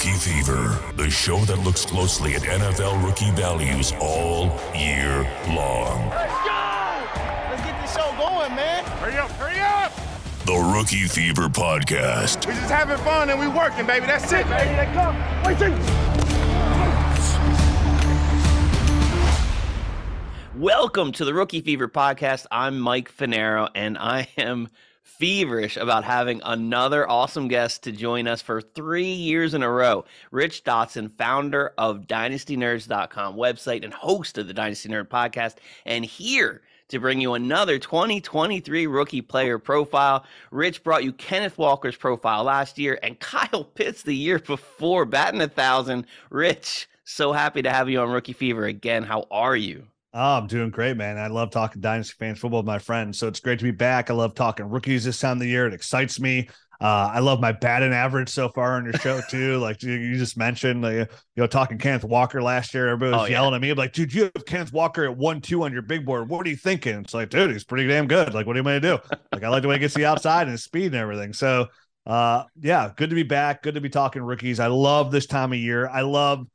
Rookie Fever, the show that looks closely at NFL rookie values all year long. Let's go! Let's get this show going, man. Hurry up, hurry up! The Rookie Fever Podcast. We're just having fun and we're working, baby. That's it, baby. They come. Wait, Welcome to the Rookie Fever podcast. I'm Mike Fanaro, and I am feverish about having another awesome guest to join us for three years in a row. Rich Dotson, founder of DynastyNerds.com website and host of the Dynasty Nerd podcast, and here to bring you another 2023 rookie player profile. Rich brought you Kenneth Walker's profile last year and Kyle Pitts the year before, batting a thousand. Rich, so happy to have you on Rookie Fever again. How are you? Oh, I'm doing great, man. I love talking Dynasty fans football with my friends. So it's great to be back. I love talking rookies this time of the year. It excites me. Uh, I love my batting average so far on your show too. like you, you just mentioned, like, you know, talking Kenneth Walker last year. Everybody was Oh, yeah. yelling at me. I'm like, dude, you have Kenneth Walker at one two on your big board. What are you thinking? It's like, dude, he's pretty damn good. Like, what are you going to do? Like, I like the way he gets the outside and his speed and everything. So, uh, yeah, good to be back. Good to be talking rookies. I love this time of year. I love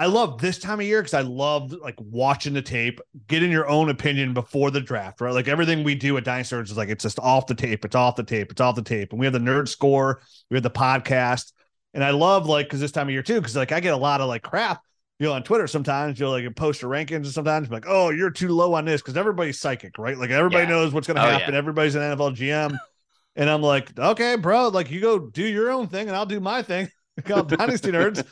I love this time of year because I love like watching the tape, getting your own opinion before the draft, right? Like everything we do at Dynasty is like it's just off the tape, it's off the tape, it's off the tape. And we have the nerd score, we have the podcast. And I love like because this time of year too, because like I get a lot of like crap, you know, on Twitter sometimes you'll like post your rankings and sometimes like, oh, you're too low on this because everybody's psychic, right? Like everybody Yeah. knows what's gonna Oh, happen. yeah. Everybody's an NFL GM. and I'm like, okay, bro, like you go do your own thing and I'll do my thing. Called Dynasty Nerds.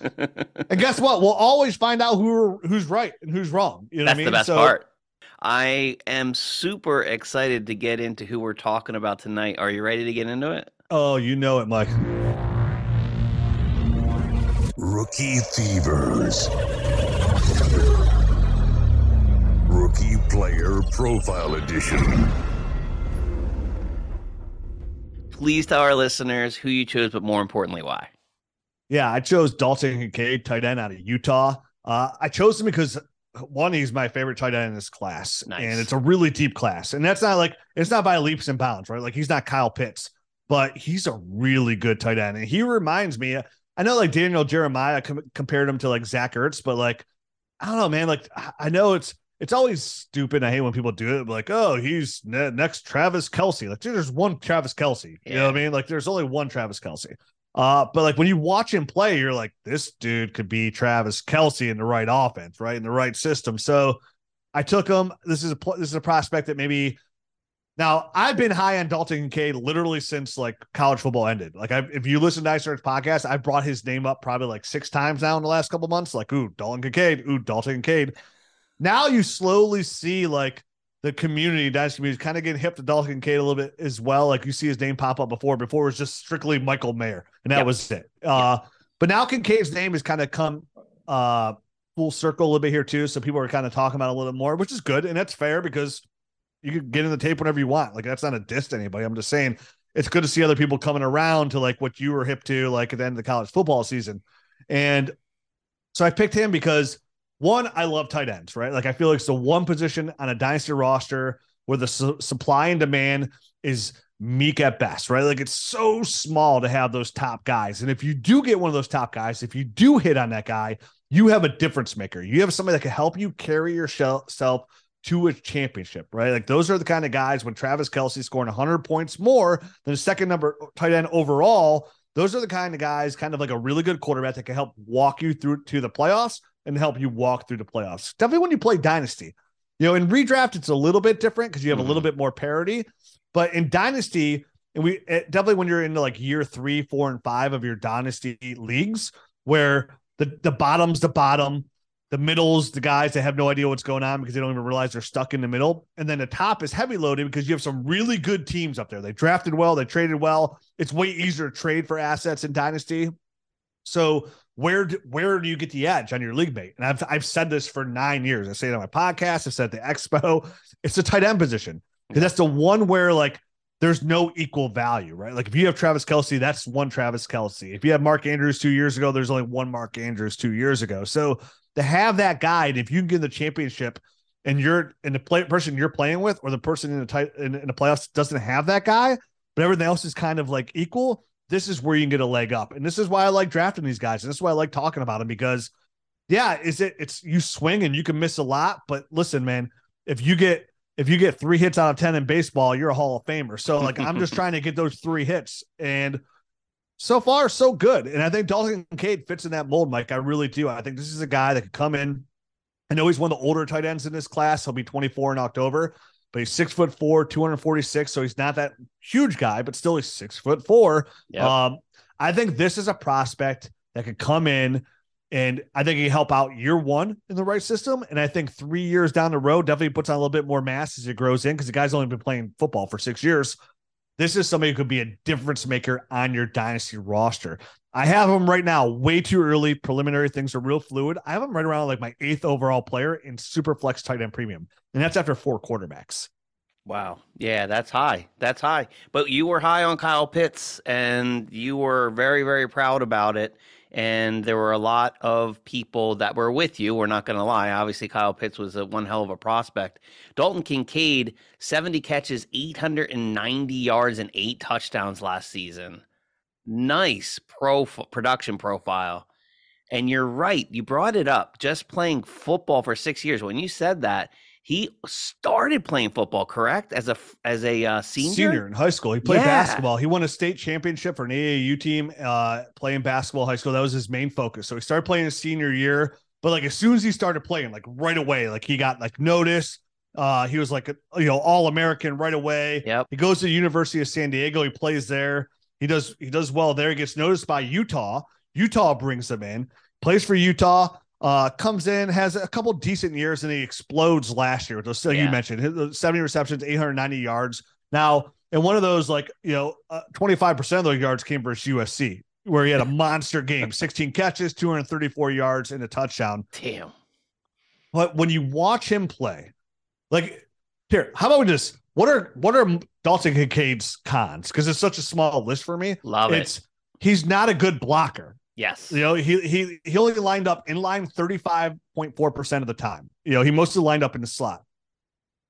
And guess what? We'll always find out who who's right and who's wrong. You know That's what I mean? the best So- part. I am super excited to get into who we're talking about tonight. Are you ready to get into it? Oh, you know it, Mike. Rookie Fevers. Rookie Player Profile Edition. Please tell our listeners who you chose, but more importantly, why. Yeah, I chose Dalton Kincaid, tight end out of Utah. Uh, I chose him because one, he's my favorite tight end in this class, Nice. and it's a really deep class. And that's not like it's not by leaps and bounds, right? Like he's not Kyle Pitts, but he's a really good tight end, and he reminds me. I know like Daniel Jeremiah com- compared him to like Zach Ertz, but like I don't know, man. Like I- know it's it's always stupid. I hate when people do it. But like, oh, he's ne- next Travis Kelce. Like, dude, there's one Travis Kelce. You know what I mean? Like, there's only one Travis Kelce. Uh, but like when you watch him play, you're like, this dude could be Travis Kelce in the right offense, right in the right system. So I took him. This is a this is a prospect that maybe. Now I've been high on Dalton Kincaid literally since like college football ended. Like I, if you listen to Ice Nerds podcast, I brought his name up probably like six times now in the last couple months. Like, ooh, Dalton Kincaid, ooh, Dalton Kincaid. Now you slowly see like the community, dynasty community, kind of getting hip to Dalton Kincaid a little bit as well. Like you see his name pop up before. Before it was just strictly Michael Mayer, and that Yep. was it. Uh, but now Kincaid's name has kind of come uh full circle a little bit here too. So people are kind of talking about a little bit more, which is good, and that's fair because you can get in the tape whenever you want. Like that's not a diss to anybody. I'm just saying it's good to see other people coming around to like what you were hip to, like at the end of the college football season. And so I picked him because one, I love tight ends, right? Like I feel like it's the one position on a dynasty roster where the su- supply and demand is meek at best, right? Like it's so small to have those top guys. And if you do get one of those top guys, if you do hit on that guy, you have a difference maker. You have somebody that can help you carry yourself to a championship, right? Like those are the kind of guys when Travis Kelce scoring 100 points more than a second number uh, tight end overall. Those are the kind of guys, kind of like a really good quarterback that can help walk you through to the playoffs and help you walk through the playoffs. Definitely when you play dynasty. You know, in redraft, it's a little bit different because you have a little mm-hmm. bit more parity. But in dynasty, and we eh, definitely when you're into like year three, four, and five of your dynasty leagues, where the the bottom's the bottom, the middle's the guys that have no idea what's going on because they don't even realize they're stuck in the middle, and then the top is heavy loaded because you have some really good teams up there. They drafted well, they traded well. It's way easier to trade for assets in dynasty. So where do, where do you get the edge on your league mate? And I've I've said this for nine years. I say it on my podcast. I said at the expo. It's the tight end position because that's the one where like there's no equal value, right? Like if you have Travis Kelce, that's one Travis Kelce. If you have Mark Andrews two years ago, there's only one Mark Andrews two years ago. So to have that guy, and if you can get the championship and you're and the play, person you're playing with or the person in the tight in, in the playoffs doesn't have that guy, but everything else is kind of like equal, this is where you can get a leg up. And this is why I like drafting these guys. And this is why I like talking about them because yeah, is it it's you swing and you can miss a lot, but listen, man, if you get if you get three hits out of 10 in baseball, you're a Hall of Famer. So like I'm just trying to get those three hits. And so far, so good. And I think Dalton Kincaid fits in that mold, Mike. I really do. I think this is a guy that could come in. I know he's one of the older tight ends in this class. He'll be 24 in October, but he's six foot four, 246. So he's not that huge guy, but still he's six foot four. Yep. Um, I think this is a prospect that could come in and I think he can help out year one in the right system. And I think three years down the road definitely puts on a little bit more mass as it grows in because the guy's only been playing football for six years. This is somebody who could be a difference maker on your dynasty roster. I have him right now, way too early. Preliminary things are real fluid. I have him right around like my eighth overall player in super flex tight end premium. And that's after four quarterbacks. Wow. Yeah, that's high. That's high. But you were high on Kyle Pitts and you were very, very proud about it. And there were a lot of people that were with you. We're not going to lie. Obviously, Kyle Pitts was a one hell of a prospect. Dalton Kincaid, 70 catches, 890 yards, and eight touchdowns last season. Nice pro production profile. And you're right. You brought it up. Just playing football for six years. When you said that, he started playing football, correct? As a as a uh, senior, senior in high school. He played Yeah. basketball. He won a state championship for an AAU team, uh, playing basketball high school. That was his main focus. So he started playing his senior year. But like as soon as he started playing, like right away, like he got like notice. Uh, he was like a, you know all American right away. Yep. He goes to the University of San Diego. He plays there. He does he does well there. He gets noticed by Utah. Utah brings him in. Plays for Utah. Uh, comes in, has a couple decent years, and he explodes last year. those like you mentioned, his- 70 receptions, 890 yards. Now, in one of those, like you know, five percent of those yards came versus USC, where he had a monster game, 16 catches, 234 yards, and a touchdown. Damn. But when you watch him play, like here, how about we just what are what are Dalton Kincaid's cons? Because it's such a small list for me. Love it. he's not a good blocker. Yes. You know, he he he only lined up in line 35.4% of the time. You know, he mostly lined up in the slot.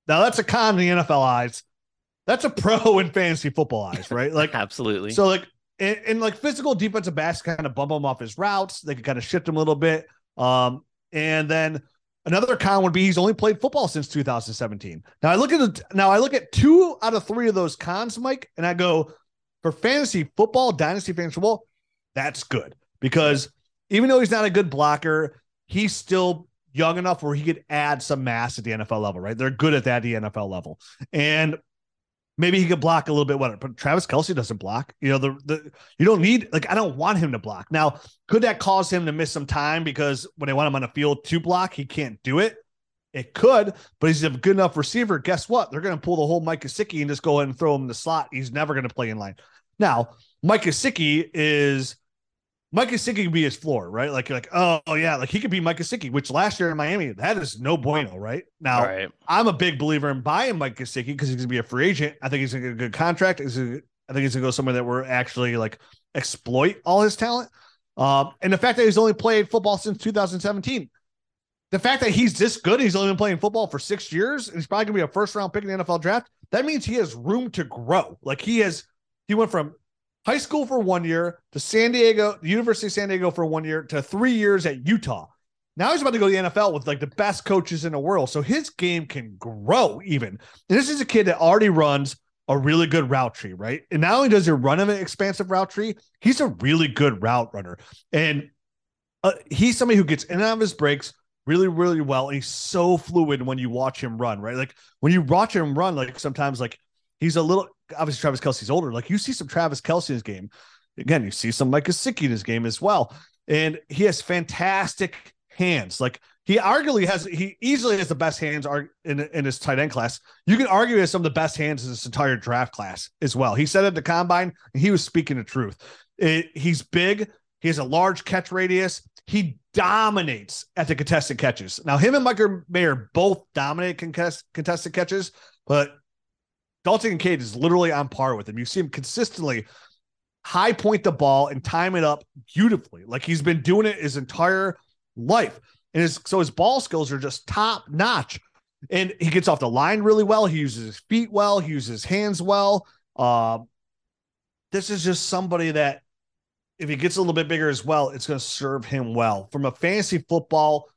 Now that's a con in the NFL eyes. That's a pro in fantasy football eyes, right? Like Absolutely. so, like in, like physical defensive backs kind of bump him off his routes. They could kind of shift him a little bit. Um, and then another con would be he's only played football since 2017. Now I look at the now I look at two out of three of those cons, Mike, and I go for fantasy football, dynasty fantasy football, that's good because even though he's not a good blocker, he's still young enough where he could add some mass at the NFL level, right? They're good at that at the NFL level. And maybe he could block a little bit better, but Travis Kelce doesn't block. You know, the the you don't need like I don't want him to block. Now, could that cause him to miss some time because when they want him on the field to block, he can't do it? It could, but he's a good enough receiver. Guess what? They're going to pull the whole Mike Gesicki and just go ahead and throw him in the slot. He's never going to play in line. Now, Mike Gesicki is Mike Gesicki could be his floor, right? Like, you're like, oh, oh yeah, like he could be Mike Gesicki, which last year in Miami, that is no bueno, right? Now, right. I'm a big believer in buying Mike Gesicki because he's going to be a free agent. I think he's going to get a good contract. He's gonna- I think he's going to go somewhere that we're actually like exploit all his talent. Um, and the fact that he's only played football since 2017, the fact that he's this good, he's only been playing football for six years, and he's probably going to be a first round pick in the NFL draft. That means he has room to grow. Like he has, he went from high school for one year to San Diego, the University of San Diego for one year to three years at Utah. Now he's about to go to the NFL with like the best coaches in the world. So his game can grow even. And this is a kid that already runs a really good route tree, right? And not only does he run an expansive route tree, he's a really good route runner. And uh, he's somebody who gets in and out of his breaks really, really well. And he's so fluid when you watch him run, right? Like when you watch him run, like sometimes like he's a little obviously Travis Kelce's older. Like you see some Travis Kelce in his game. Again, you see some Mike Gesicki in his game as well. And he has fantastic hands. Like he arguably has, he easily has the best hands in, in his tight end class. You can argue he has some of the best hands in this entire draft class as well. He said at the combine, he was speaking the truth. It- he's big. He has a large catch radius. He dominates at the contested catches. Now, him and Michael Mayer both dominate contest, contested catches, but Dalton Kincaid is literally on par with him. You see him consistently high point the ball and time it up beautifully. Like he's been doing it his entire life. And his so his ball skills are just top notch. And he gets off the line really well. He uses his feet well. He uses his hands well. Uh, this is just somebody that if he gets a little bit bigger as well, it's going to serve him well. From a fantasy football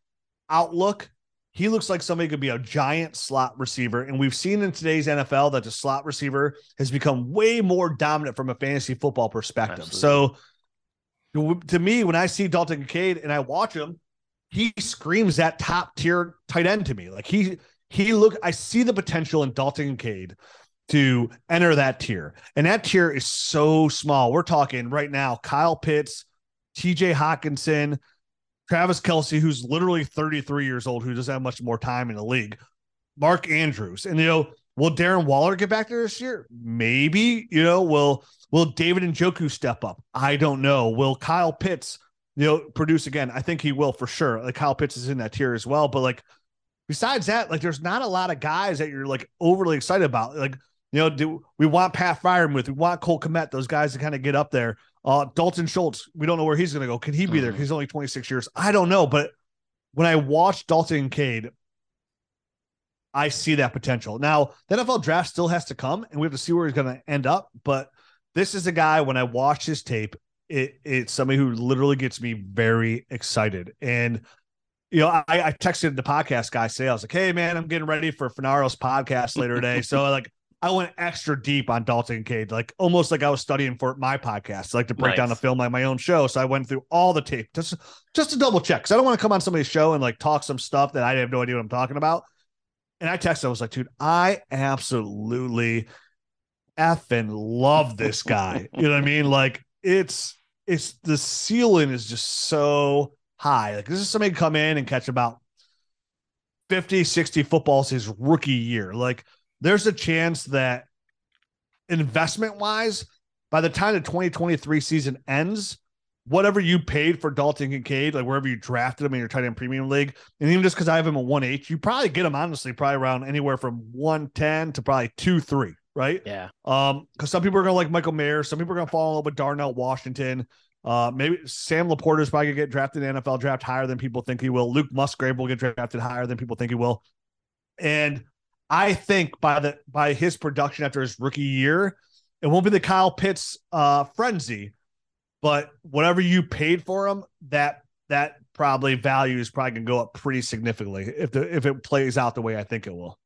outlook, he looks like somebody could be a giant slot receiver. And we've seen in today's NFL that the slot receiver has become way more dominant from a fantasy football perspective. Absolutely. So to me, when I see Dalton Kincaid and I watch him, he screams that top tier tight end to me. Like he he look, I see the potential in Dalton Kincaid to enter that tier. And that tier is so small. We're talking right now, Kyle Pitts, TJ Hockenson, Travis Kelce, who's literally 33 years old, who doesn't have much more time in the league, Mark Andrews. And you know, will Darren Waller get back there this year? Maybe, you know, will will David Njoku step up? I don't know. Will Kyle Pitts, you know, produce again? I think he will for sure. Like Kyle Pitts is in that tier as well. But like besides that, like there's not a lot of guys that you're like overly excited about. Like you know, do we want Pat Freiermuth? We want Cole Kmet, those guys to kind of get up there. Uh, Dalton Schultz, we don't know where he's going to go. Can he be there? He's only 26 years. I don't know. But when I watch Dalton Cade, I see that potential. Now, the NFL draft still has to come, and we have to see where he's going to end up. But this is a guy, when I watch his tape, it, it's somebody who literally gets me very excited. And you know, I, I texted the podcast guy say, I was like, hey man, I'm getting ready for Fanaro's podcast later today. so like I went extra deep on Dalton Cade, like almost like I was studying for my podcast, like to break nice. down the film like my own show. So I went through all the tape just just to double check. Cause I don't want to come on somebody's show and like talk some stuff that I have no idea what I'm talking about. And I texted, I was like, dude, I absolutely effing love this guy. you know what I mean? Like it's it's the ceiling is just so high. Like this is somebody come in and catch about 50, 60 footballs his rookie year. Like there's a chance that investment wise, by the time the 2023 season ends, whatever you paid for Dalton Kincaid, like wherever you drafted him in your tight end premium league, and even just because I have him a 1H, you probably get him honestly probably around anywhere from 110 to probably 2 3, right? Yeah. Um, because some people are gonna like Michael Mayer, some people are gonna fall in love with Darnell Washington. Uh, maybe Sam LaPorta is probably gonna get drafted in the NFL draft higher than people think he will. Luke Musgrave will get drafted higher than people think he will. And I think by the by his production after his rookie year, it won't be the Kyle Pitts uh frenzy, but whatever you paid for him, that that probably value is probably gonna go up pretty significantly if the if it plays out the way I think it will.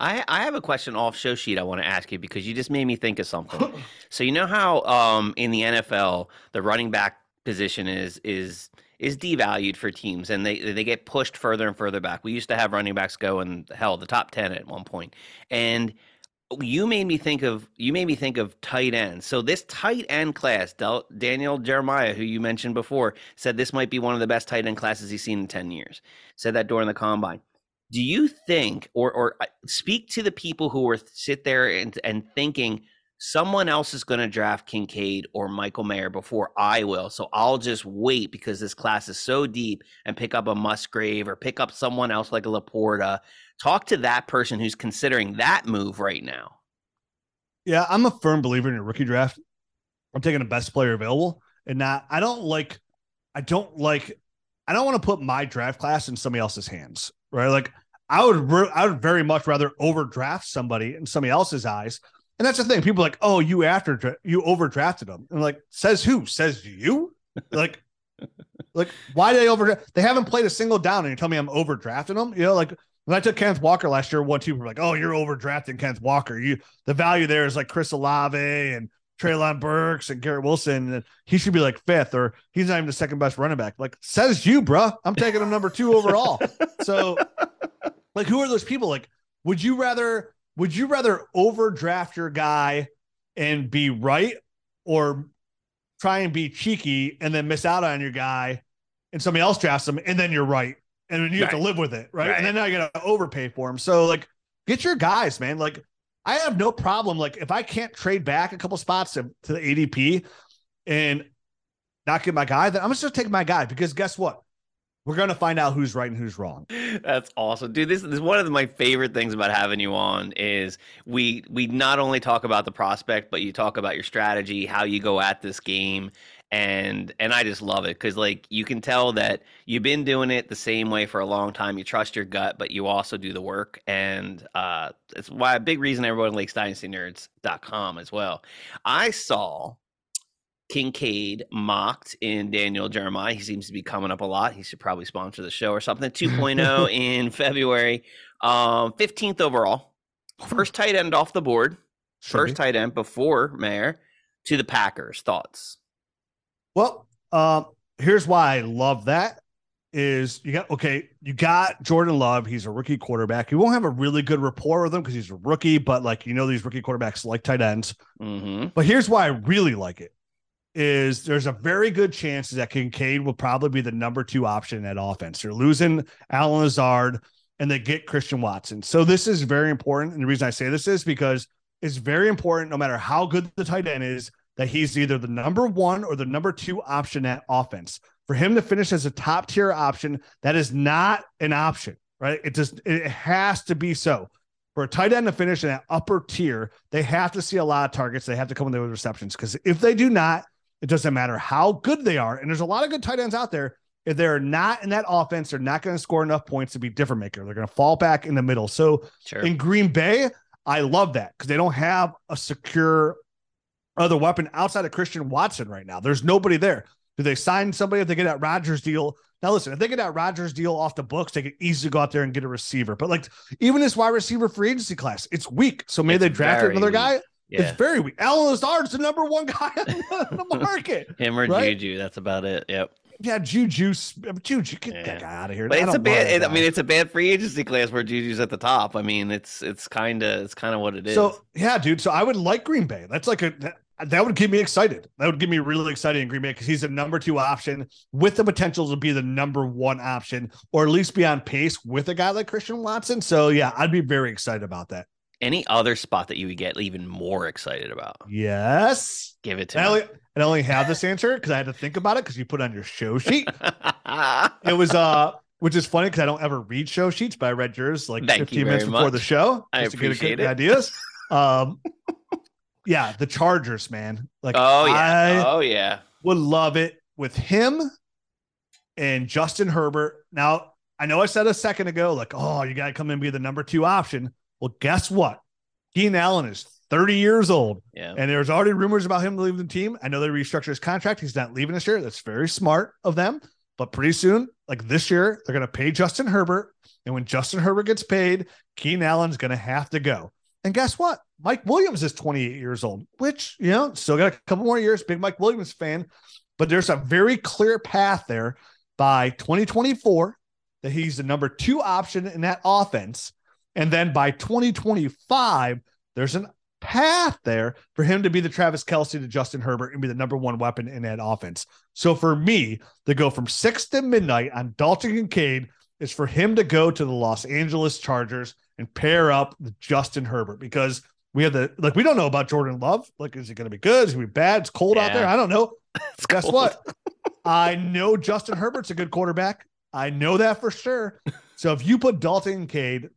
I, I have a question off show sheet I want to ask you because you just made me think of something. so you know how um, in the NFL the running back position is is is devalued for teams and they they get pushed further and further back. We used to have running backs go in hell the top 10 at one point. And you made me think of you made me think of tight end. So this tight end class, Daniel Jeremiah, who you mentioned before, said this might be one of the best tight end classes he's seen in 10 years. Said that during the combine do you think or or uh, speak to the people who are sit there and and thinking someone else is going to draft Kincaid or Michael Mayer before I will. So I'll just wait because this class is so deep and pick up a Musgrave or pick up someone else like a LaPorta. Talk to that person who's considering that move right now. Yeah, I'm a firm believer in a rookie draft. I'm taking the best player available and not I don't like I don't like I don't want to put my draft class in somebody else's hands right? Like I would, I would very much rather overdraft somebody in somebody else's eyes. And that's the thing. People like, oh, you after you overdrafted them, and like, says who? Says you? like, like why did they overdraft? They haven't played a single down, and you tell me I'm overdrafting them. You know, like when I took Kenneth Walker last year, one two were like, oh, you're overdrafting Kenneth Walker. You the value there is like Chris Olave and Treylon Burks and Garrett Wilson, and he should be like fifth, or he's not even the second best running back. Like says you, bruh. I'm taking him number two overall. so, like, who are those people? Like, would you rather would you rather overdraft your guy and be right, or try and be cheeky and then miss out on your guy, and somebody else drafts him, and then you're right, and then you right. have to live with it, right? right? And then now you got to overpay for him. So, like, get your guys, man. Like, I have no problem. Like if I can't trade back a couple spots to, to the ADP and not get my guy, then I'm just gonna take my guy because guess what? We're gonna find out who's right and who's wrong. That's awesome, dude. This, this is one of my favorite things about having you on is we we not only talk about the prospect, but you talk about your strategy, how you go at this game, and and I just love it because like you can tell that you've been doing it the same way for a long time. You trust your gut, but you also do the work, and uh, it's why a big reason everyone likes DynastyNerds.com as well. I saw Kincaid mocked in Daniel Jeremiah. He seems to be coming up a lot. He should probably sponsor the show or something. 2.0 in February. Um, 15th overall. First tight end off the board. First tight end before Mayer to the Packers. Thoughts? Well, um, here's why I love that is you got okay, you got Jordan Love. He's a rookie quarterback. You won't have a really good rapport with him because he's a rookie, but like you know, these rookie quarterbacks like tight ends. Mm-hmm. But here's why I really like it is there's a very good chance that Kincaid will probably be the number two option at offense. They're losing Allen Lazard and they get Christian Watson. So this is very important. And the reason I say this is because it's very important, no matter how good the tight end is, that he's either the number one or the number two option at offense. For him to finish as a top tier option, that is not an option, right? It just it has to be so. For a tight end to finish in that upper tier, they have to see a lot of targets. They have to come in there with receptions because if they do not, it doesn't matter how good they are. And there's a lot of good tight ends out there. If they're not in that offense, they're not going to score enough points to be different maker. They're going to fall back in the middle. So Sure. in Green Bay, I love that because they don't have a secure other weapon outside of Christian Watson right now. There's nobody there. Do they sign somebody if they get that Rodgers deal? Now, listen, if they get that Rodgers deal off the books, they could easily go out there and get a receiver. But like, even this wide receiver free agency class, it's weak. So maybe It's they draft another weak. Yeah. It's very weak. Allen Lazard's the number one guy on the market. Him or right? Juju. That's about it. Yep. Yeah, Juju, Juju, get Yeah. that guy out of here. But I it's a bad. that I mean, it's a bad free agency class where Juju's at the top. I mean, it's it's kind of it's kind of what it is. So yeah, dude. So I would like Green Bay. That's like a that, that would get me excited. That would get me really excited in Green Bay because he's a number two option with the potential to be the number one option, or at least be on pace with a guy like Christian Watson. So yeah, I'd be very excited about that. Any other spot that you would get even more excited about? Yes. Give it to I me. only, I only have this answer because I had to think about it because you put it on your show sheet. It was uh which is funny because I don't ever read show sheets, but I read yours like Thank you 15 minutes before much. the show. I just to get a good it. ideas. Um yeah, the Chargers, man. Like oh yeah. I oh yeah. would love it with him and Justin Herbert. Now, I know I said a second ago, like, oh, you got to come in and be the number two option. Well, guess what? Keenan Allen is 30 years old, Yeah. and there's already rumors about him leaving the team. I know they restructured his contract. He's not leaving this year. That's very smart of them. But pretty soon, like this year, they're going to pay Justin Herbert. And when Justin Herbert gets paid, Keenan Allen's going to have to go. And guess what? Mike Williams is 28 years old, which, you know, still got a couple more years. Big Mike Williams fan. But there's a very clear path there by 2024 that he's the number two option in that offense. And then by 2025, there's an path there for him to be the Travis Kelce to Justin Herbert and be the number one weapon in that offense. So for me to go from six to midnight on Dalton Kincaid is for him to go to the Los Angeles Chargers and pair up with Justin Herbert because we have the like we don't know about Jordan Love. Like, is it going to be good? Is it going to be bad? It's cold out there. I don't know. It's Guess cold. what? I know Justin Herbert's a good quarterback. I know that for sure. So if you put Dalton Kincaid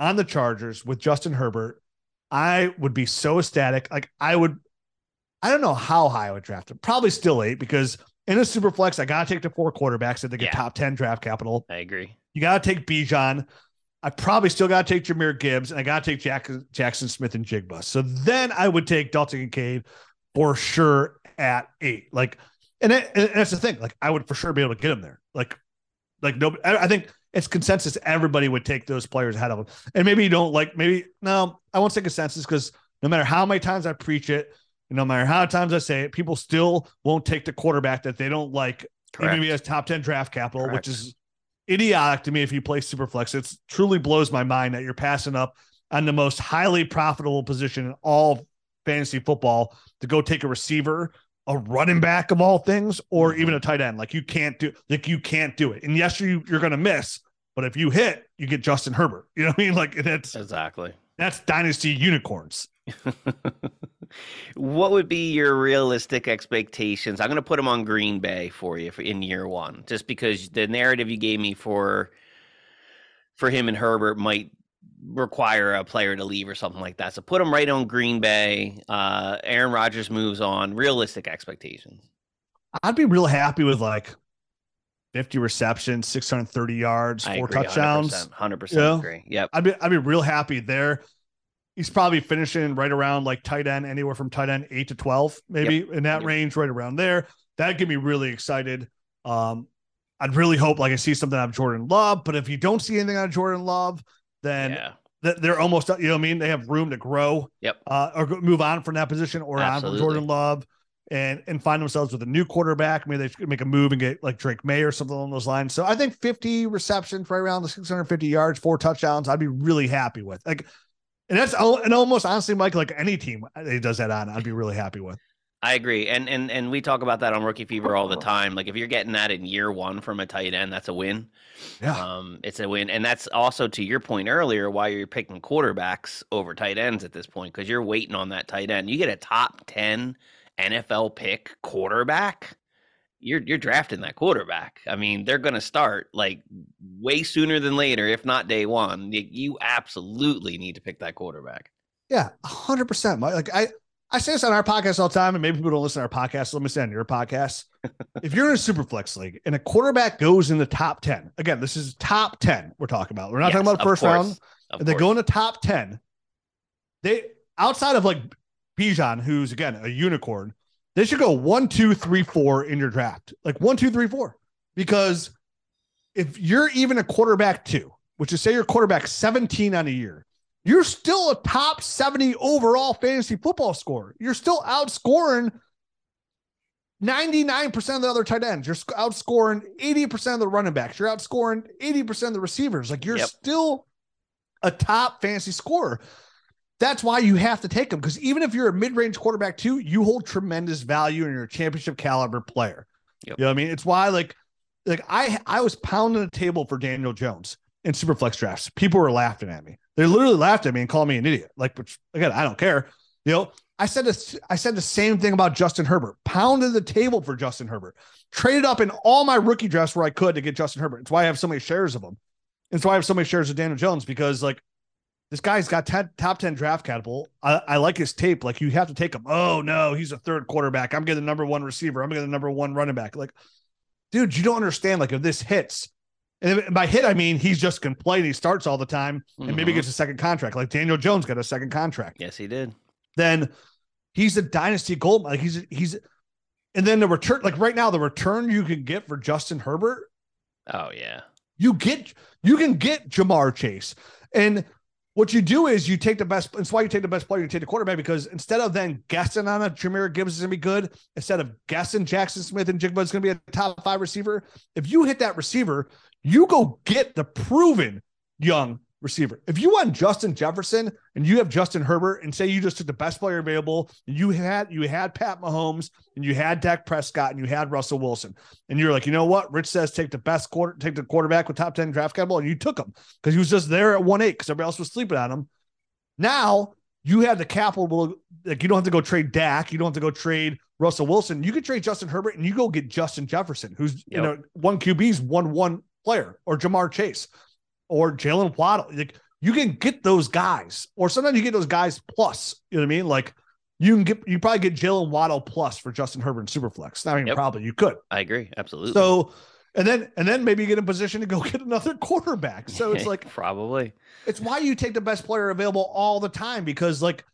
on the Chargers with Justin Herbert, I would be so ecstatic. Like I would, I don't know how high I would draft him. Probably still eight because in a super flex, I gotta take the four quarterbacks if they get Yeah. top 10 draft capital. I agree. You gotta take Bijan. I probably still gotta take Jahmyr Gibbs and I gotta take Jack, Jackson Smith-Njigba. So then I would take Dalton Kincaid for sure at eight. Like, and, it, and that's the thing. Like, I would for sure be able to get him there. Like, like no, I, I think it's consensus. Everybody would take those players ahead of them. And maybe you don't like. Maybe no, I won't say consensus because no matter how many times I preach it, and no matter how many times I say it, people still won't take the quarterback that they don't like, Correct. even if he has top ten draft capital, Correct. which is idiotic to me if you play superflex. It truly blows my mind that you're passing up on the most highly profitable position in all fantasy football to go take a receiver, a running back of all things, or Mm-hmm. even a tight end. Like you can't do like you can't do it. And yes, you you're gonna miss, but if you hit, you get Justin Herbert. You know what I mean? Like that's Exactly. that's dynasty unicorns. what would be your realistic expectations? I'm going to put them on Green Bay for you for, in year one, just because the narrative you gave me for for him and Herbert might require a player to leave or something like that. So put them right on Green Bay. Uh, Aaron Rodgers moves on. Realistic expectations. I'd be real happy with like 50 receptions, 630 yards, I four agree, touchdowns. 100%, 100% Yeah. agree. Yep. I'd be I'd be real happy there. he's probably finishing right around like tight end, anywhere from tight end eight to 12, maybe yep. in that yep. range, right around there. That'd get me really excited. Um, I'd really hope like I see something out of Jordan Love, but if you don't see anything out of Jordan Love, then yeah. they're almost, you know what I mean? They have room to grow, yep, uh, or move on from that position or Absolutely. on from Jordan Love and and find themselves with a new quarterback. Maybe they make a move and get like Drake Maye or something along those lines. So I think 50 receptions right around the 650 yards, four touchdowns, I'd be really happy with. Like, and that's and almost honestly, Mike, like any team that does that on, I'd be really happy with. I agree, and and and we talk about that on Rookie Fever all the time. Like if you're getting that in year one from a tight end, that's a win. Yeah, um, it's a win, and that's also to your point earlier why you're picking quarterbacks over tight ends at this point because you're waiting on that tight end. You get a top ten NFL pick quarterback, you're you're drafting that quarterback. I mean, they're going to start like way sooner than later, if not day one. You absolutely need to pick that quarterback. Yeah, hundred percent. Like I, I say this on our podcast all the time, and maybe people don't listen to our podcast. So let me say on your podcast, if you're in a super flex league and a quarterback goes in the top ten, again, this is top ten we're talking about. We're not yes, talking about first course. round. Of and they go in the top ten. They outside of like Bijan, who's again a unicorn, they should go one, two, three, four in your draft. Like one, two, three, four. Because if you're even a quarterback two, which is say you're quarterback 17 on a year, you're still a top 70 overall fantasy football scorer. You're still outscoring 99% of the other tight ends. You're outscoring 80% of the running backs. You're outscoring 80% of the receivers. Like you're yep. still a top fantasy scorer. That's why you have to take them because even if you're a mid-range quarterback too, you hold tremendous value and you're a championship caliber player. Yep. You know what I mean? It's why like like I I was pounding the table for Daniel Jones in Superflex drafts. People were laughing at me. They literally laughed at me and called me an idiot. Like, which again, I don't care. You know, I said this, I said the same thing about Justin Herbert. Pounded the table for Justin Herbert. Traded up in all my rookie drafts where I could to get Justin Herbert. It's why I have so many shares of him. It's why I have so many shares of Daniel Jones because like this guy's got 10, top 10 draft capital. I, I, like his tape. Like you have to take him. Oh no, he's a third quarterback. I'm getting the number one receiver. I'm getting the number one running back. Like, dude, you don't understand. Like if this hits, and by hit, I mean he's just can play and he starts all the time and mm-hmm. maybe gets a second contract. Like Daniel Jones got a second contract. Yes, he did. Then he's a dynasty gold. Like he's he's and then the return, like right now, the return you can get for Justin Herbert. Oh yeah. You get you can get Ja'Marr Chase. And what you do is you take the best. That's why you take the best player. You take the quarterback because instead of then guessing on it, Jahmyr Gibbs is gonna be good. Instead of guessing Jackson Smith-Njigba is gonna be a top five receiver. If you hit that receiver, you go get the proven young receiver. If you want Justin Jefferson and you have Justin Herbert and say you just took the best player available, and you had you had Pat Mahomes and you had Dak Prescott and you had Russell Wilson, and you're like, you know what? Rich says take the best quarter, take the quarterback with top 10 draft capital, and you took him because he was just there at one eight because everybody else was sleeping on him. Now you have the capital, like you don't have to go trade Dak, you don't have to go trade Russell Wilson. You can trade Justin Herbert and you go get Justin Jefferson, who's yep. you know one QB's one one player, or Ja'Marr Chase or Jalen Waddle. Like you can get those guys, or sometimes you get those guys plus. You know what I mean? Like you can get you probably get Jalen Waddle plus for Justin Herbert and Superflex. I mean, yep. probably you could. I agree, absolutely. So and then and then maybe you get in position to go get another quarterback. So it's like probably it's why you take the best player available all the time because like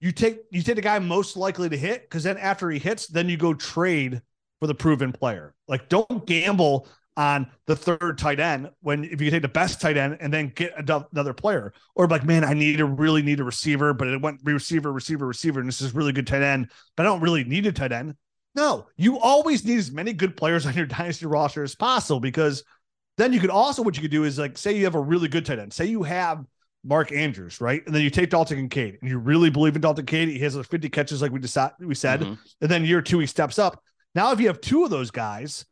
you take you take the guy most likely to hit because then after he hits, then you go trade for the proven player. Like don't gamble on the third tight end when if you take the best tight end and then get another player or like man i need to really need a receiver but it went receiver receiver receiver and this is really good tight end but i don't really need a tight end no you always need as many good players on your dynasty roster as possible because then you could also what you could do is like say you have a really good tight end say you have Mark Andrews, right? And then you take Dalton Kincaid, and you really believe in Dalton Kincaid. He has those 50 catches, like we decided, we said. Mm-hmm. And then year two, he steps up. Now, if you have two of those guys,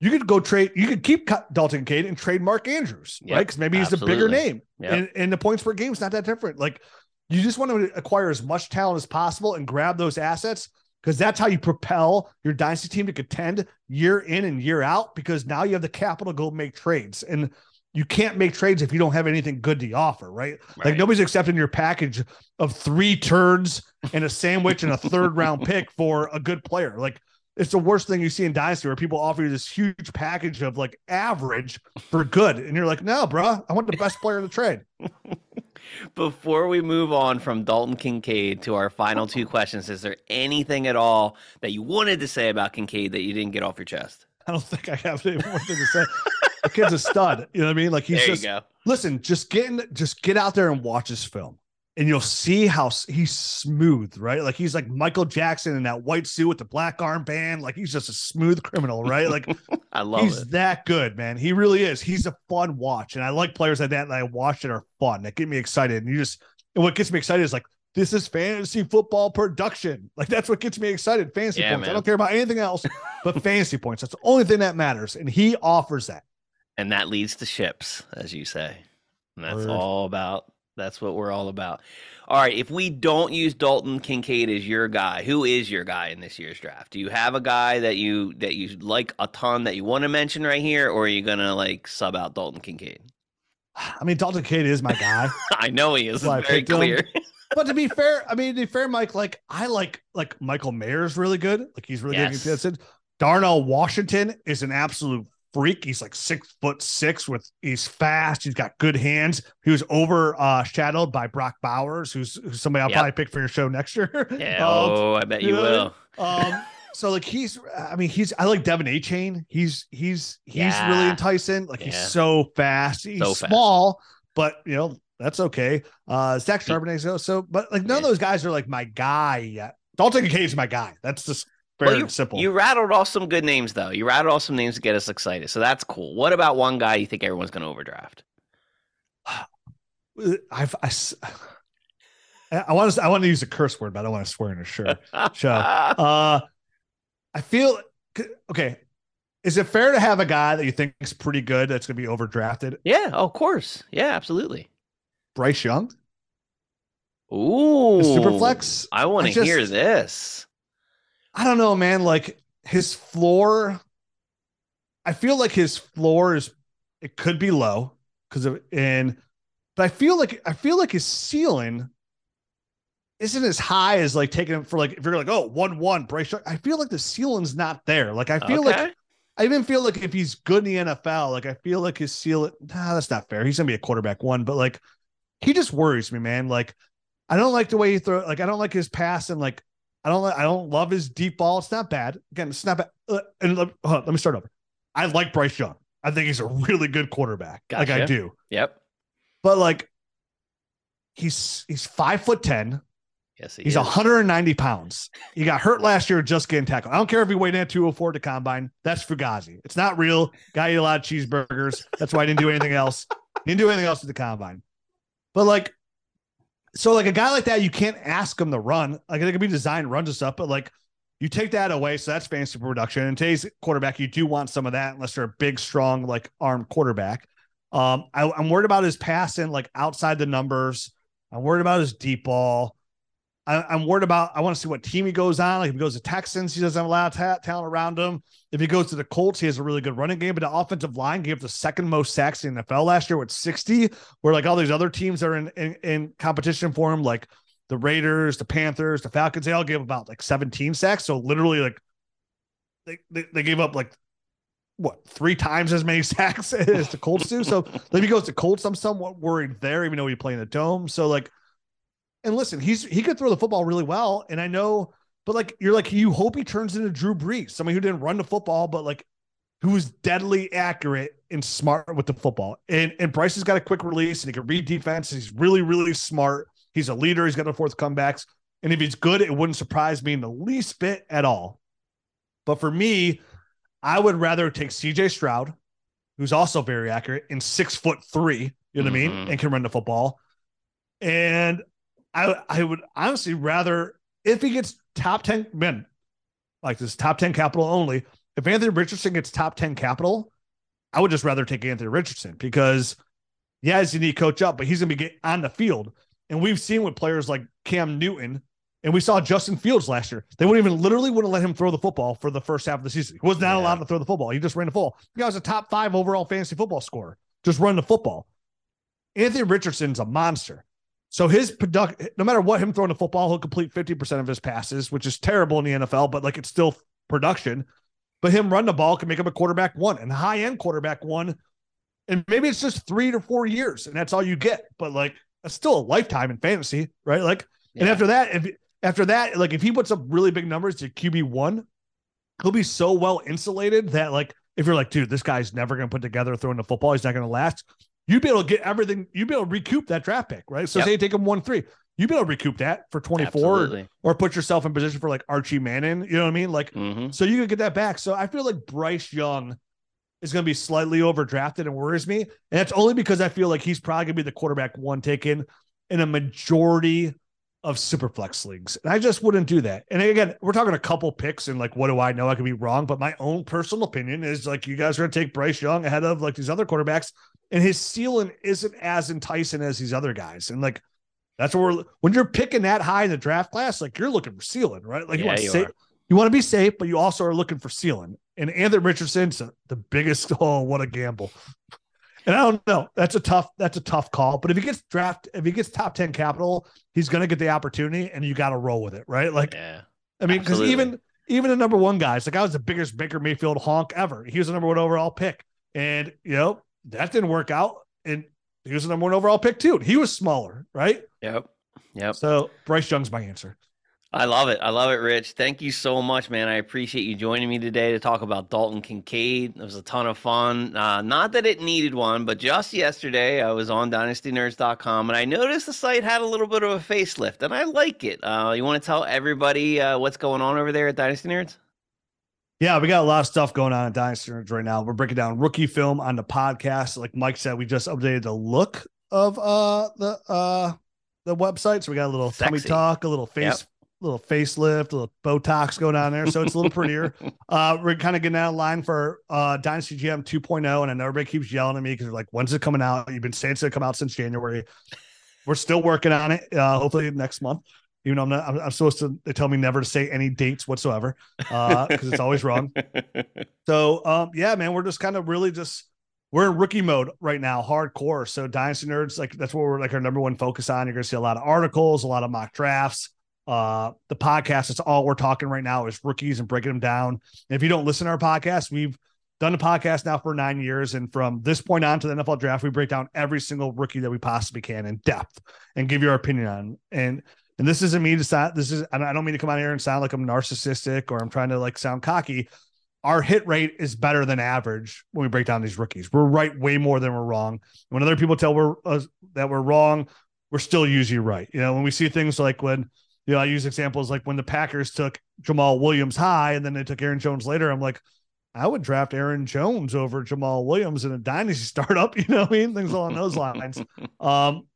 you could go trade. You could keep Dalton Cade and trade Mark Andrews, yep, right? Because maybe he's absolutely. a bigger name, yep. and, and the points per game is not that different. Like you just want to acquire as much talent as possible and grab those assets because that's how you propel your dynasty team to contend year in and year out. Because now you have the capital to go make trades, and you can't make trades if you don't have anything good to offer, right? right? Like nobody's accepting your package of three turns and a sandwich and a third round pick for a good player. Like it's the worst thing you see in Dynasty where people offer you this huge package of like average for good. And you're like, no, bro, I want the best player in the trade. Before we move on from Dalton Kincaid to our final two questions, is there anything at all that you wanted to say about Kincaid that you didn't get off your chest? I don't think I have anything to say. the kid's a stud. You know what I mean? Like he's there just listen, just get in, just get out there and watch his film. And you'll see how he's smooth, right? Like he's like Michael Jackson in that white suit with the black armband. Like he's just a smooth criminal, right? Like I love he's it. that good, man. He really is. He's a fun watch. And I like players like that that I watch that are fun, that get me excited. And you just, and what gets me excited is like, this is fantasy football production. Like that's what gets me excited. Fantasy Yeah, points. I don't care about anything else but fantasy points. That's the only thing that matters. And he offers that. And that leads to ships, as you say. And that's Word. all about that's what we're all about. All right, if we don't use Dalton Kincaid as your guy, who is your guy in this year's draft? Do you have a guy that you that you like a ton that you want to mention right here, or are you gonna like sub out Dalton Kincaid? I mean, Dalton Kincaid is my guy. I know he is. Well, very clear. but to be fair, I mean, to be fair, Mike, like I like like Michael Mayer's really good. Like he's really Yes. good. Darnell Washington is an absolute freak. He's like six foot six with he's fast. He's got good hands. He was overshadowed by Brock Bowers, who's, who's somebody I'll Yep. probably pick for your show next year. Yeah, Um, oh, I bet you you know what I will. um, so like he's, I mean, he's I like De'Von Achane. He's he's he's really enticing. Like he's so fast. He's So fast. small, but you know that's okay. Uh, Zach Charbonnet, so so, but like none of those guys are like my guy yet. Dalton Kincaid's my guy. That's just Well, very you, simple. You rattled off some good names though. You rattled off some names to get us excited. So that's cool. What about one guy you think everyone's gonna overdraft? I've I, I want to I want to use a curse word, but I don't want to swear in a shirt. Show. Uh, I feel okay. Is it fair to have a guy that you think is pretty good that's going to be overdrafted? yeah, of course. Yeah, absolutely. Bryce Young, Ooh, Superflex? I want to hear this. I don't know, man. Like his floor, I feel like his floor is it could be low because of and, but I feel like I feel like his ceiling isn't as high as like taking him for like if you're like oh one one Bryce Young. I feel like the ceiling's not there. Like I feel like I even feel like if he's good in the NFL, like I feel like his ceiling. Nah, that's not fair. He's gonna be a quarterback one, but like he just worries me, man. Like I don't like the way he throw. Like I don't like his pass and like I don't. like I don't love his deep ball. It's not bad. Again, it's not bad. Uh, and let, me start over. I like Bryce Young. I think he's a really good quarterback. Like I do. Yep. But like he's he's five foot ten. Yes, he is. He's is. 190 pounds. He got hurt last year just getting tackled. I don't care if he weighed in at 204 to combine. That's Fugazi. It's not real. Guy ate a lot of cheeseburgers. That's why I didn't do anything else. Didn't do anything else at the combine. But like, so like a guy like that, you can't ask him to run. Like it could be designed runs and stuff, but like you take that away. So that's fantasy production. And today's quarterback, you do want some of that unless they're a big, strong, like arm quarterback. Um, I, I'm worried about his passing, like outside the numbers. I'm worried about his deep ball. I, I'm worried about. I want to see what team he goes on. Like if he goes to Texans, he doesn't have a lot of ta- talent around him. If he goes to the Colts, he has a really good running game. But the offensive line gave the second most sacks in the NFL last year with 60. Where like all these other teams are in in, in competition for him, like the Raiders, the Panthers, the Falcons, they all gave about like 17 sacks. So literally, like they they, they gave up like what three times as many sacks as the Colts do. So if he goes to Colts, I'm somewhat worried there, even though he played in the dome. So like, and listen, he's he could throw the football really well, and I know, but like you're like you hope he turns into Drew Brees, somebody who didn't run the football, but like who was deadly accurate and smart with the football. And and Bryce has got a quick release and he can read defense. He's really really smart. He's a leader. He's got the fourth comebacks, and if he's good, it wouldn't surprise me in the least bit at all. But for me, I would rather take CJ Stroud, who's also very accurate and six foot three, you know what I mean, Mhm. and can run the football. And I I would honestly rather if he gets top 10 men, like this top 10 capital only, if Anthony Richardson gets top 10 capital, I would just rather take Anthony Richardson because yeah, he's need to coach up, but he's gonna be getting on the field. And we've seen with players like Cam Newton, and we saw Justin Fields last year. They wouldn't even literally wouldn't let him throw the football for the first half of the season. He was not Yeah. allowed to throw the football. He just ran the football. The guy was a top five overall fantasy football scorer. Just run the football. Anthony Richardson's a monster. So his product, no matter what him throwing the football, he'll complete 50% of his passes, which is terrible in the NFL, but like it's still production. But him run the ball can make him a quarterback one and high end quarterback one. And maybe it's just three to four years, and that's all you get. But like that's still a lifetime in fantasy, right? Like, and after that, if after that, like if he puts up really big numbers to QB one, he'll be so well insulated that like if you're like, dude, this guy's never gonna put together throwing the football, he's not gonna last. You'd be able to get everything, you'd be able to recoup that draft pick, right? So Yep. say you take him one three, you'd be able to recoup that for 24 or, put yourself in position for like Archie Manning. You know what I mean? Like Mhm. so you could get that back. So I feel like Bryce Young is going to be slightly overdrafted and worries me. And that's only because I feel like he's probably going to be the quarterback one taken in a majority of superflex leagues. And I just wouldn't do that. And again, we're talking a couple picks and like, what do I know? I could be wrong, but my own personal opinion is like, you guys are going to take Bryce Young ahead of like these other quarterbacks and his ceiling isn't as enticing as these other guys. And like, that's what we're when you're picking that high in the draft class, like you're looking for ceiling, right? Like you want to you want to be safe, but you also are looking for ceiling. And Anthony Richardson's the biggest. Oh, what a gamble! And I don't know. That's a tough. That's a tough call. But if he gets draft, if he gets top ten capital, he's going to get the opportunity, and you got to roll with it, right? Like, Yeah. I mean, because even even the number one guys, like I was the biggest Baker Mayfield honk ever. He was the number one overall pick, and you know that didn't work out. And he was the number one overall pick too. He was smaller, right? Yep. Yep. So Bryce Young's my answer. I love it. I love it, Rich. Thank you so much, man. I appreciate you joining me today to talk about Dalton Kincaid. It was a ton of fun. Uh, not that it needed one, but just yesterday I was on dynastynerds.com and I noticed the site had a little bit of a facelift, and I like it. Uh, you want to tell everybody uh, what's going on over there at Dynasty Nerds? Yeah, we got a lot of stuff going on at Dynasty right now. We're breaking down rookie film on the podcast. Like Mike said, we just updated the look of uh the uh the website. So we got a little tummy talk, a little face, little facelift, a little Botox going on there. So it's a little prettier. uh we're kind of getting out of line for uh Dynasty GM 2.0. And I know everybody keeps yelling at me because they're like, when's it coming out? You've been saying it's gonna come out since January. We're still working on it. Uh hopefully next month. Even though I'm not I'm, I'm supposed to they tell me never to say any dates whatsoever. Uh because it's always wrong. So um yeah, man, we're just kind of really just we're in rookie mode right now, hardcore. So Dynasty Nerds, like that's what we're like our number one focus on. You're gonna see a lot of articles, a lot of mock drafts. Uh the podcast, it's all we're talking right now is rookies and breaking them down. And if you don't listen to our podcast, we've done the podcast now for nine years. And from this point on to the NFL draft, we break down every single rookie that we possibly can in depth and give you our opinion on. And and this isn't me to sound this is I don't mean to come out here and sound like I'm narcissistic or I'm trying to like sound cocky our hit rate is better than average when we break down these rookies. We're right way more than we're wrong. When other people tell we're uh, that we're wrong, we're still usually right. You know, when we see things like when you know I use examples like when the Packers took Jamaal Williams high and then they took Aaron Jones later. I'm like, I would draft Aaron Jones over Jamaal Williams in a dynasty startup. You know what I mean? Things along those lines. Um,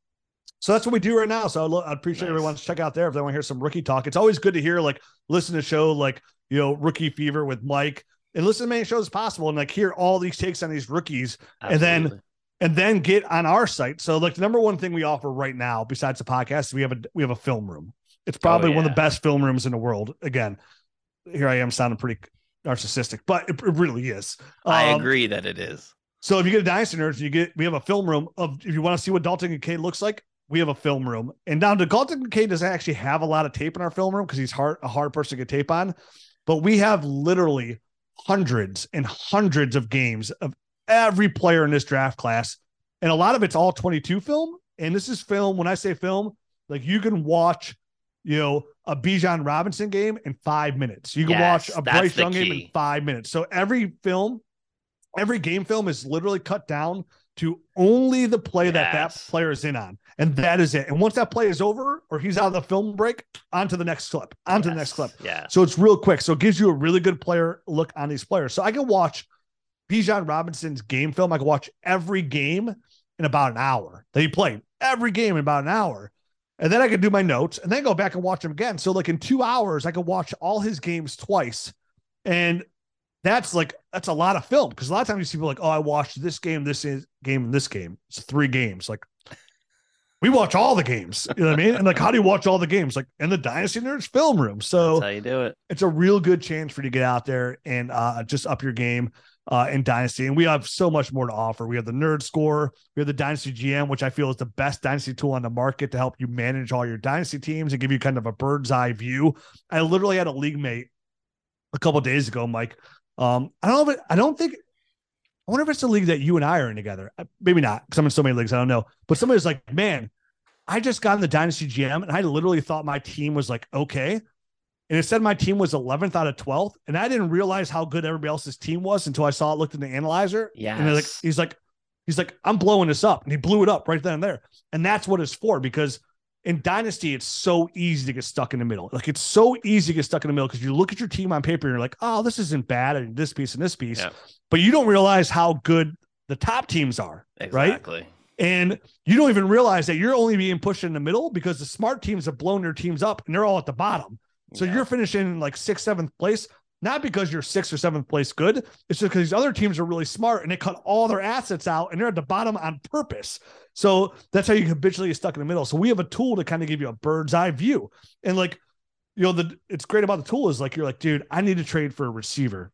so that's what we do right now. So I'd, I'd appreciate Nice. everyone to check out there if they want to hear some rookie talk. It's always good to hear like listen to show like you know rookie fever with Mike and listen to as many shows as possible and like hear all these takes on these rookies And then- and then get on our site. So like the number one thing we offer right now, besides the podcast, we have a we have a film room. It's probably one of the Oh, best film rooms in the world. Again, here I am sounding pretty narcissistic, but it, it really is. I Um, agree that it is. So if you get a Dynasty Nerds, you get we have a film room of if you want to see what Dalton Kincaid looks like, we have a film room. And down to Dalton Kincaid doesn't actually have a lot of tape in our film room because he's hard a hard person to get tape on. But we have literally hundreds and hundreds of games of every player in this draft class. And a lot of it's all 22 film. And this is film. When I say film, like you can watch, you know, a Bijan Robinson game in five minutes. You can Yes, watch a Bryce Young game in five minutes. So every film, every game film is literally cut down to only the play that that player is in on. And that is it. And once that play is over or he's out of the film break, on to the next clip, on to the next clip. Yeah. So it's real quick. So it gives you a really good player look on these players. So I can watch Bijan Robinson's game film. I can watch every game in about an hour that he played, every game in about an hour. And then I can do my notes and then go back and watch him again. So, like in two hours, I can watch all his games twice. And that's like, that's a lot of film because a lot of times you see people like, oh, I watched this game, this is game, and this game. It's three games. Like, we watch all the games. You know what I mean? And like, how do you watch all the games? Like in the Dynasty Nerds film room. So, That's how you do it. it's a real good chance for you to get out there and uh, just up your game uh, in Dynasty. And we have so much more to offer. We have the Nerd Score, we have the Dynasty GM, which I feel is the best Dynasty tool on the market to help you manage all your Dynasty teams and give you kind of a bird's eye view. I literally had a league mate a couple days ago, Mike. Um, I don't know if it, I don't think. I wonder if it's a league that you and I are in together. Uh, Maybe not, because I'm in so many leagues. I don't know. But somebody's like, "Man, I just got in the Dynasty GM and I literally thought my team was like okay. And it said my team was 11th out of 12th. And I didn't realize how good everybody else's team was until I saw it looked in the analyzer. Yeah. And like he's like, he's like, I'm blowing this up. And he blew it up right then and there. And that's what it's for because in Dynasty, it's so easy to get stuck in the middle. Like it's so easy to get stuck in the middle because you look at your team on paper and you're like, oh, this isn't bad. And this piece and this piece. Yeah. But you don't realize how good the top teams are. Right. Exactly. And you don't even realize that you're only being pushed in the middle because the smart teams have blown their teams up and they're all at the bottom. So Yeah. you're finishing in like sixth, seventh place, not because you're sixth or seventh place good. It's just because these other teams are really smart and they cut all their assets out and they're at the bottom on purpose. So that's how you habitually get stuck in the middle. So we have a tool to kind of give you a bird's eye view. And like, you know, the it's great about the tool is like you're like, dude, I need to trade for a receiver.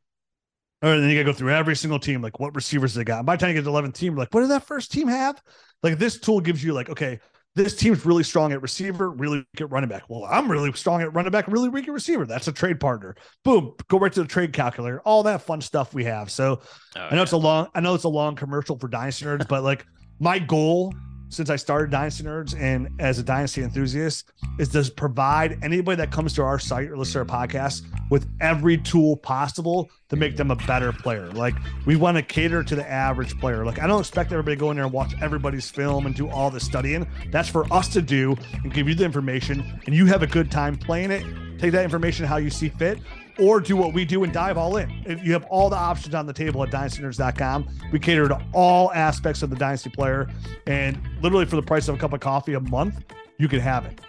Or then you gotta go through every single team, like what receivers they got. And by the time you get to the 11th team, like, what did that first team have? Like this tool gives you like, okay, this team's really strong at receiver, really weak at running back. Well, I'm really strong at running back, really weak at receiver. That's a trade partner. Boom, go right to the trade calculator. All that fun stuff we have. So Oh, I know it's a long, I know it's a long commercial for Dynasty Nerds, but like my goal since I started Dynasty Nerds and as a Dynasty enthusiast is to provide anybody that comes to our site or listens to our podcast with every tool possible to make them a better player. Like we want to cater to the average player. Like I don't expect everybody to go in there and watch everybody's film and do all the studying. That's for us to do and give you the information and you have a good time playing it. Take that information how you see fit or do what we do and dive all in. You have all the options on the table at dynastynerds.com. We cater to all aspects of the dynasty player, and literally for the price of a cup of coffee a month, you can have it.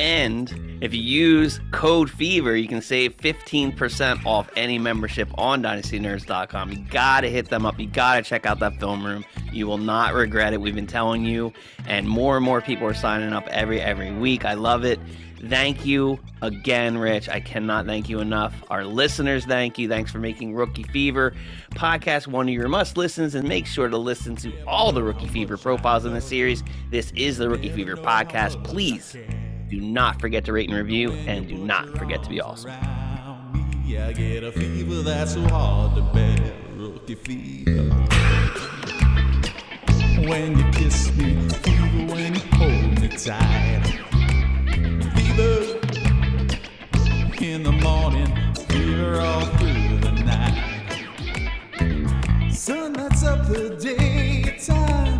And if you use code FEVER, you can save 15% off any membership on dynastynerds.com. You got to hit them up. You got to check out that film room. You will not regret it. We've been telling you, and more and more people are signing up every every week. I love it. Thank you again, Rich. I cannot thank you enough. Our listeners, thank you. Thanks for making Rookie Fever podcast one of your must listens. And make sure to listen to all the Rookie Fever profiles in the series. This is the Rookie Fever podcast. Please do not forget to rate and review, and do not forget to be awesome. I get a fever that's so hard to bear. When you kiss me, fever when you hold me tight. Fever in the morning, fever all through the night. Sun up the daytime,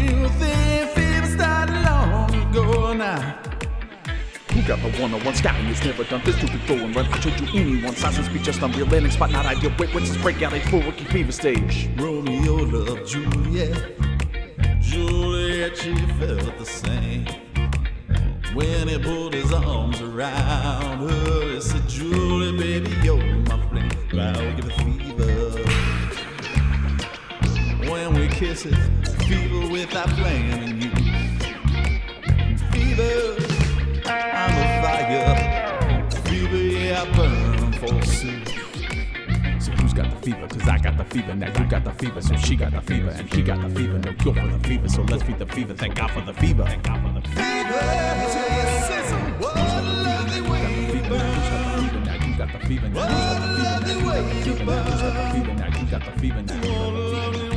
Who got the one-on-one scouting? It's never done this to before and run. I showed you anyone. Silence be just unreal landing spot, not ideal. Wait, when's this breakout age full rookie fever stage? Romeo loved Juliet. Juliet, she felt the same. When he put his arms around her, he said, Julie, baby, you're my flame. I'll give it fever. When we kiss it, fever without planning you. Fever, I'm a fire. Fever, yeah, I burn forsooth. So who's got the fever? Cause I got the fever. Now you got the fever. So she got the fever. And he got the fever. No cure for the fever. So let's feed the fever. Thank God for the fever. Thank God for the fever. Got the fever. Now who's got the fever? Now you got the fever. Who's got the fever? Who's got the fever? Now